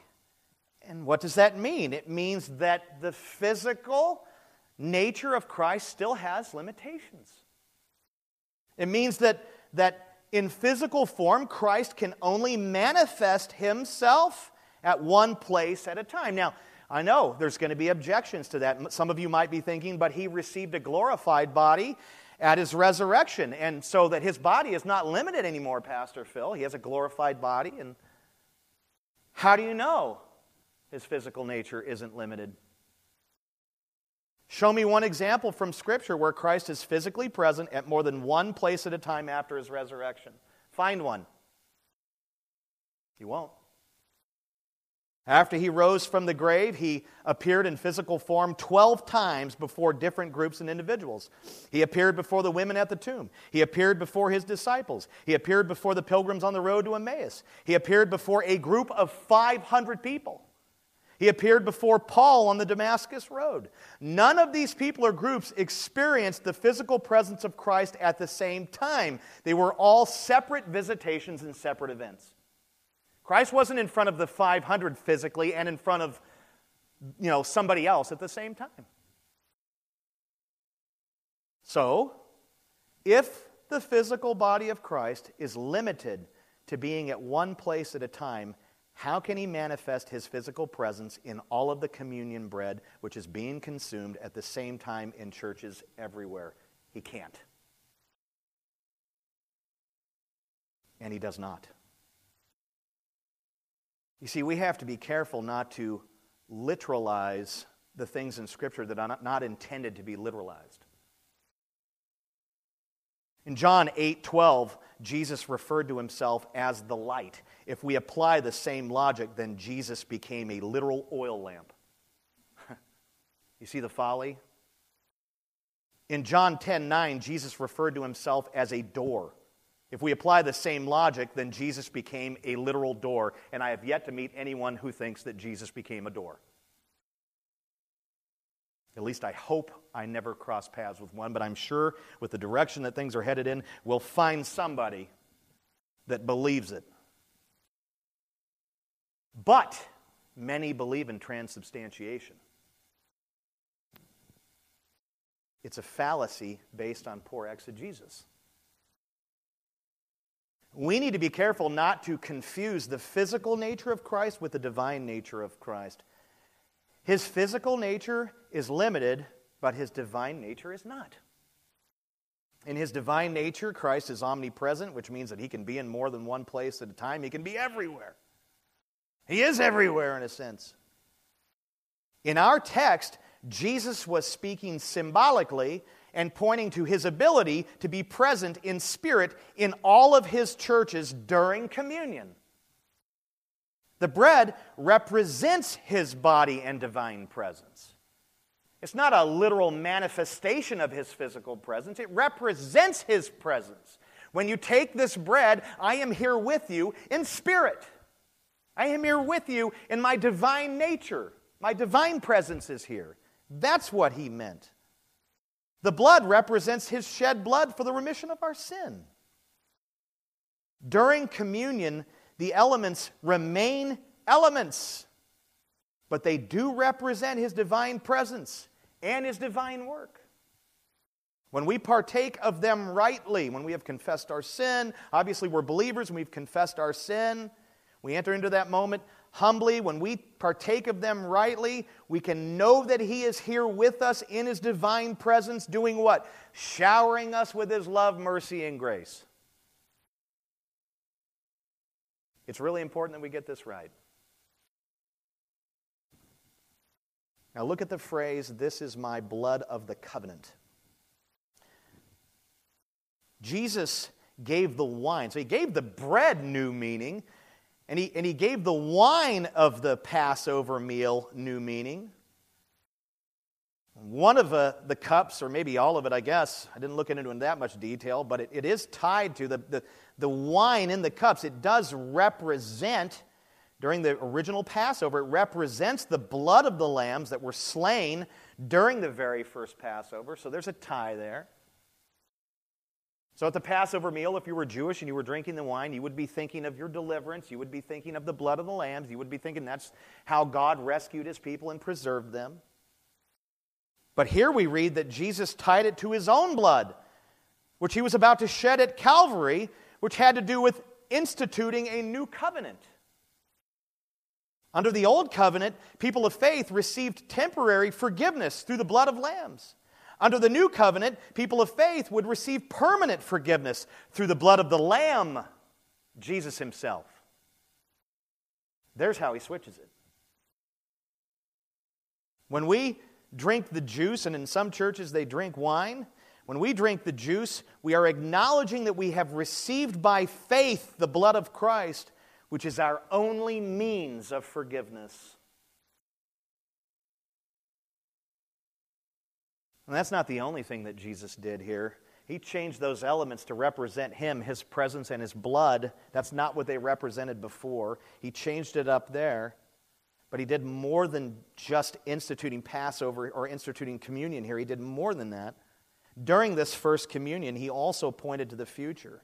And what does that mean? It means that the physical nature of Christ still has limitations. It means that, that in physical form, Christ can only manifest himself at one place at a time. Now, I know there's going to be objections to that. Some of you might be thinking, but he received a glorified body at his resurrection, and so that his body is not limited anymore, Pastor Phil. He has a glorified body, and how do you know his physical nature isn't limited? Show me one example from Scripture where Christ is physically present at more than one place at a time after his resurrection. Find one. You won't. After he rose from the grave, he appeared in physical form 12 times before different groups and individuals. He appeared before the women at the tomb. He appeared before his disciples. He appeared before the pilgrims on the road to Emmaus. He appeared before a group of 500 people. He appeared before Paul on the Damascus Road. None of these people or groups experienced the physical presence of Christ at the same time. They were all separate visitations and separate events. Christ wasn't in front of the 500 physically and in front of you know, somebody else at the same time. So, if the physical body of Christ is limited to being at one place at a time, how can he manifest his physical presence in all of the communion bread which is being consumed at the same time in churches everywhere? He can't. And he does not. You see, we have to be careful not to literalize the things in Scripture that are not intended to be literalized. In John 8 12, Jesus referred to himself as the light. If we apply the same logic, then Jesus became a literal oil lamp. you see the folly? In John 10 9, Jesus referred to himself as a door. If we apply the same logic, then Jesus became a literal door, and I have yet to meet anyone who thinks that Jesus became a door. At least I hope I never cross paths with one, but I'm sure with the direction that things are headed in, we'll find somebody that believes it. But many believe in transubstantiation. It's a fallacy based on poor exegesis. We need to be careful not to confuse the physical nature of Christ with the divine nature of Christ. His physical nature is limited, but his divine nature is not. In his divine nature, Christ is omnipresent, which means that he can be in more than one place at a time. He can be everywhere. He is everywhere in a sense. In our text, Jesus was speaking symbolically and pointing to his ability to be present in spirit in all of his churches during communion. The bread represents his body and divine presence. It's not a literal manifestation of his physical presence, it represents his presence. When you take this bread, I am here with you in spirit. I am here with you in my divine nature. My divine presence is here. That's what he meant. The blood represents his shed blood for the remission of our sin. During communion, the elements remain elements, but they do represent his divine presence and his divine work. When we partake of them rightly, when we have confessed our sin, obviously we're believers and we've confessed our sin, we enter into that moment humbly, when we partake of them rightly, we can know that He is here with us in His divine presence, doing what? Showering us with His love, mercy, and grace. It's really important that we get this right. Now, look at the phrase, This is my blood of the covenant. Jesus gave the wine. So he gave the bread new meaning, and he, and he gave the wine of the Passover meal new meaning. One of uh, the cups, or maybe all of it, I guess, I didn't look into it in that much detail, but it, it is tied to the, the, the wine in the cups. It does represent, during the original Passover, it represents the blood of the lambs that were slain during the very first Passover. So there's a tie there. So at the Passover meal, if you were Jewish and you were drinking the wine, you would be thinking of your deliverance. You would be thinking of the blood of the lambs. You would be thinking that's how God rescued his people and preserved them. But here we read that Jesus tied it to his own blood, which he was about to shed at Calvary, which had to do with instituting a new covenant. Under the old covenant, people of faith received temporary forgiveness through the blood of lambs. Under the new covenant, people of faith would receive permanent forgiveness through the blood of the Lamb, Jesus Himself. There's how He switches it. When we drink the juice, and in some churches they drink wine, when we drink the juice, we are acknowledging that we have received by faith the blood of Christ, which is our only means of forgiveness. And that's not the only thing that Jesus did here. He changed those elements to represent Him, His presence, and His blood. That's not what they represented before. He changed it up there. But He did more than just instituting Passover or instituting communion here. He did more than that. During this first communion, He also pointed to the future,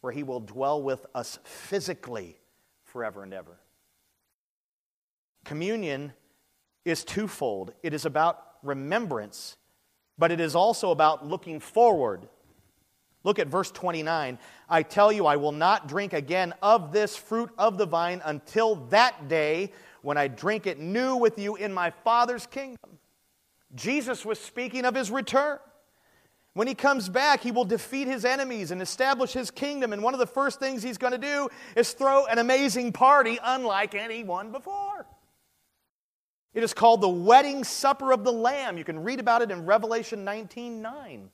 where He will dwell with us physically forever and ever. Communion is twofold it is about remembrance but it is also about looking forward. Look at verse 29. I tell you, I will not drink again of this fruit of the vine until that day when I drink it new with you in my Father's kingdom. Jesus was speaking of his return. When he comes back, he will defeat his enemies and establish his kingdom. And one of the first things he's going to do is throw an amazing party unlike anyone before. It is called the wedding supper of the Lamb. You can read about it in Revelation 19 9.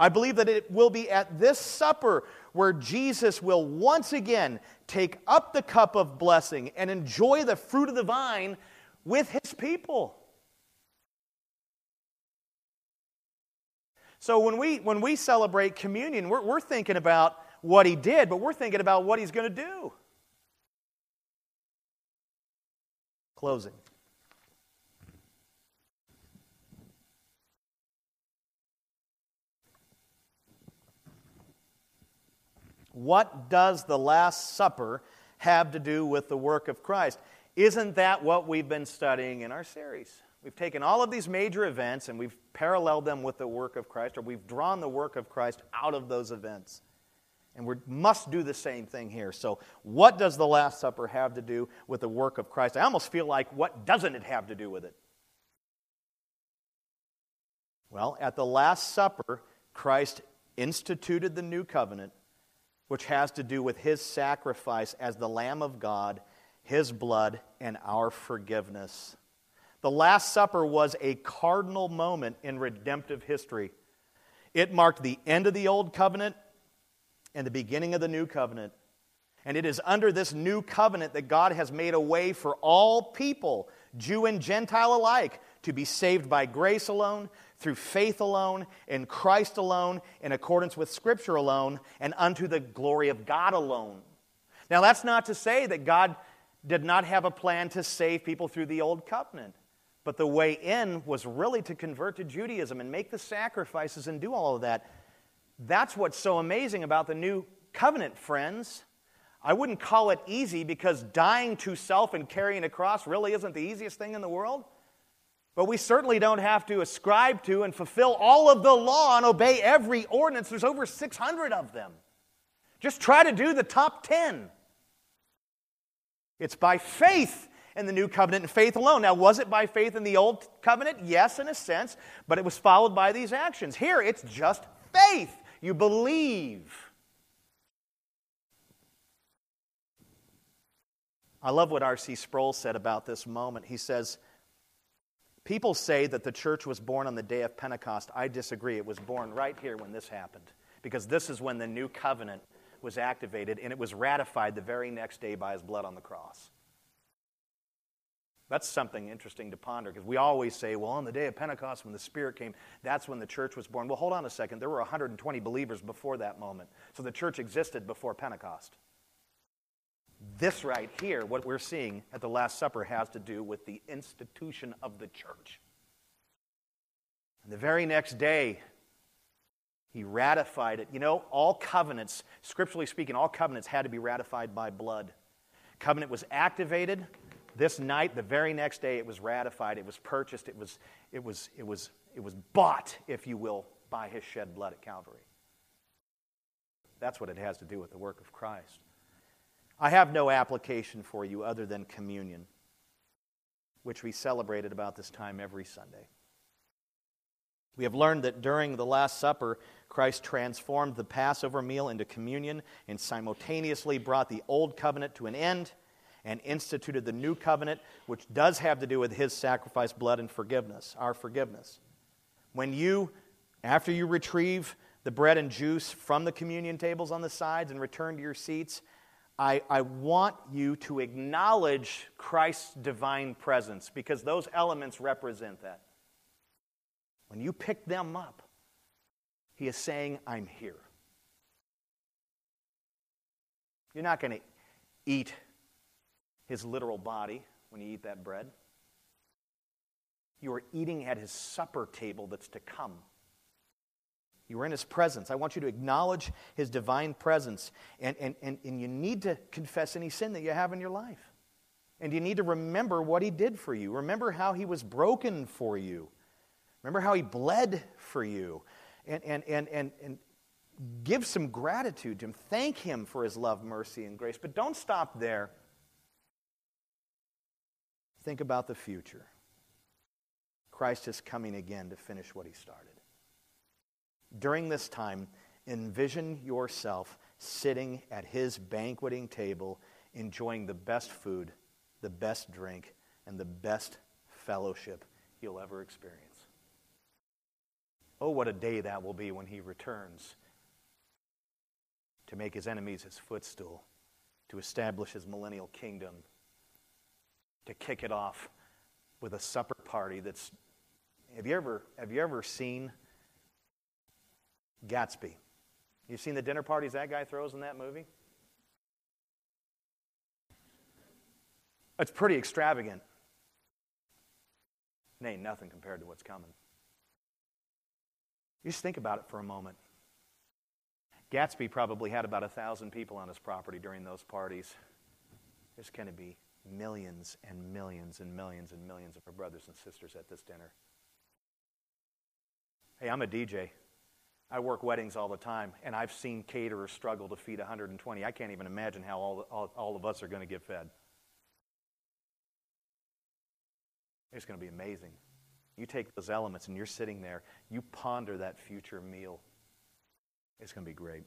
I believe that it will be at this supper where Jesus will once again take up the cup of blessing and enjoy the fruit of the vine with his people. So when we, when we celebrate communion, we're, we're thinking about what he did, but we're thinking about what he's going to do. Closing. What does the Last Supper have to do with the work of Christ? Isn't that what we've been studying in our series? We've taken all of these major events and we've paralleled them with the work of Christ, or we've drawn the work of Christ out of those events. And we must do the same thing here. So, what does the Last Supper have to do with the work of Christ? I almost feel like, what doesn't it have to do with it? Well, at the Last Supper, Christ instituted the new covenant which has to do with his sacrifice as the Lamb of God, his blood, and our forgiveness. The Last Supper was a cardinal moment in redemptive history. It marked the end of the Old Covenant and the beginning of the New Covenant. And it is under this new covenant that God has made a way for all people, Jew and Gentile alike, to be saved by grace alone, through faith alone, in Christ alone, in accordance with Scripture alone, and unto the glory of God alone. Now, that's not to say that God did not have a plan to save people through the Old Covenant. But the way in was really to convert to Judaism and make the sacrifices and do all of that. That's what's so amazing about the new covenant, friends. I wouldn't call it easy because dying to self and carrying a cross really isn't the easiest thing in the world. But we certainly don't have to ascribe to and fulfill all of the law and obey every ordinance. There's over 600 of them. Just try to do the top 10. It's by faith in the new covenant and faith alone. Now, was it by faith in the old covenant? Yes, in a sense, but it was followed by these actions. Here, it's just faith. You believe. I love what R.C. Sproul said about this moment. He says, People say that the church was born on the day of Pentecost. I disagree. It was born right here when this happened, because this is when the new covenant was activated, and it was ratified the very next day by his blood on the cross. That's something interesting to ponder because we always say, well, on the day of Pentecost, when the Spirit came, that's when the church was born. Well, hold on a second. There were 120 believers before that moment. So the church existed before Pentecost. This right here, what we're seeing at the Last Supper, has to do with the institution of the church. And the very next day, he ratified it. You know, all covenants, scripturally speaking, all covenants had to be ratified by blood. Covenant was activated this night, the very next day it was ratified, it was purchased, it was, it was, it was, it was bought, if you will, by his shed blood at Calvary. That's what it has to do with the work of Christ. I have no application for you other than communion, which we celebrate at about this time every Sunday. We have learned that during the Last Supper, Christ transformed the Passover meal into communion and simultaneously brought the Old Covenant to an end and instituted the New Covenant, which does have to do with His sacrifice, blood, and forgiveness, our forgiveness. When you, after you retrieve the bread and juice from the communion tables on the sides and return to your seats, I, I want you to acknowledge Christ's divine presence because those elements represent that. When you pick them up, he is saying, I'm here. You're not going to eat his literal body when you eat that bread. You are eating at his supper table that's to come. You are in his presence. I want you to acknowledge his divine presence. And, and, and, and you need to confess any sin that you have in your life. And you need to remember what he did for you. Remember how he was broken for you. Remember how he bled for you. and, and, and, and, and give some gratitude to Him. Thank Him for His love, mercy, and grace. But don't stop there. Think about the future. Christ is coming again to finish what He started. During this time, envision yourself sitting at His banqueting table, enjoying the best food, the best drink, and the best fellowship you'll ever experience. Oh, what a day that will be when He returns to make his enemies his footstool, to establish his millennial kingdom, to kick it off with a supper party that's. Have you ever, have you ever seen Gatsby? You've seen the dinner parties that guy throws in that movie? It's pretty extravagant. It ain't nothing compared to what's coming. Just think about it for a moment. Gatsby probably had about a thousand people on his property during those parties. There's going to be millions and millions and millions and millions of our brothers and sisters at this dinner. Hey, I'm a DJ. I work weddings all the time, and I've seen caterers struggle to feed 120. I can't even imagine how all, all, all of us are going to get fed. It's going to be amazing. You take those elements and you're sitting there, you ponder that future meal. It's going to be great.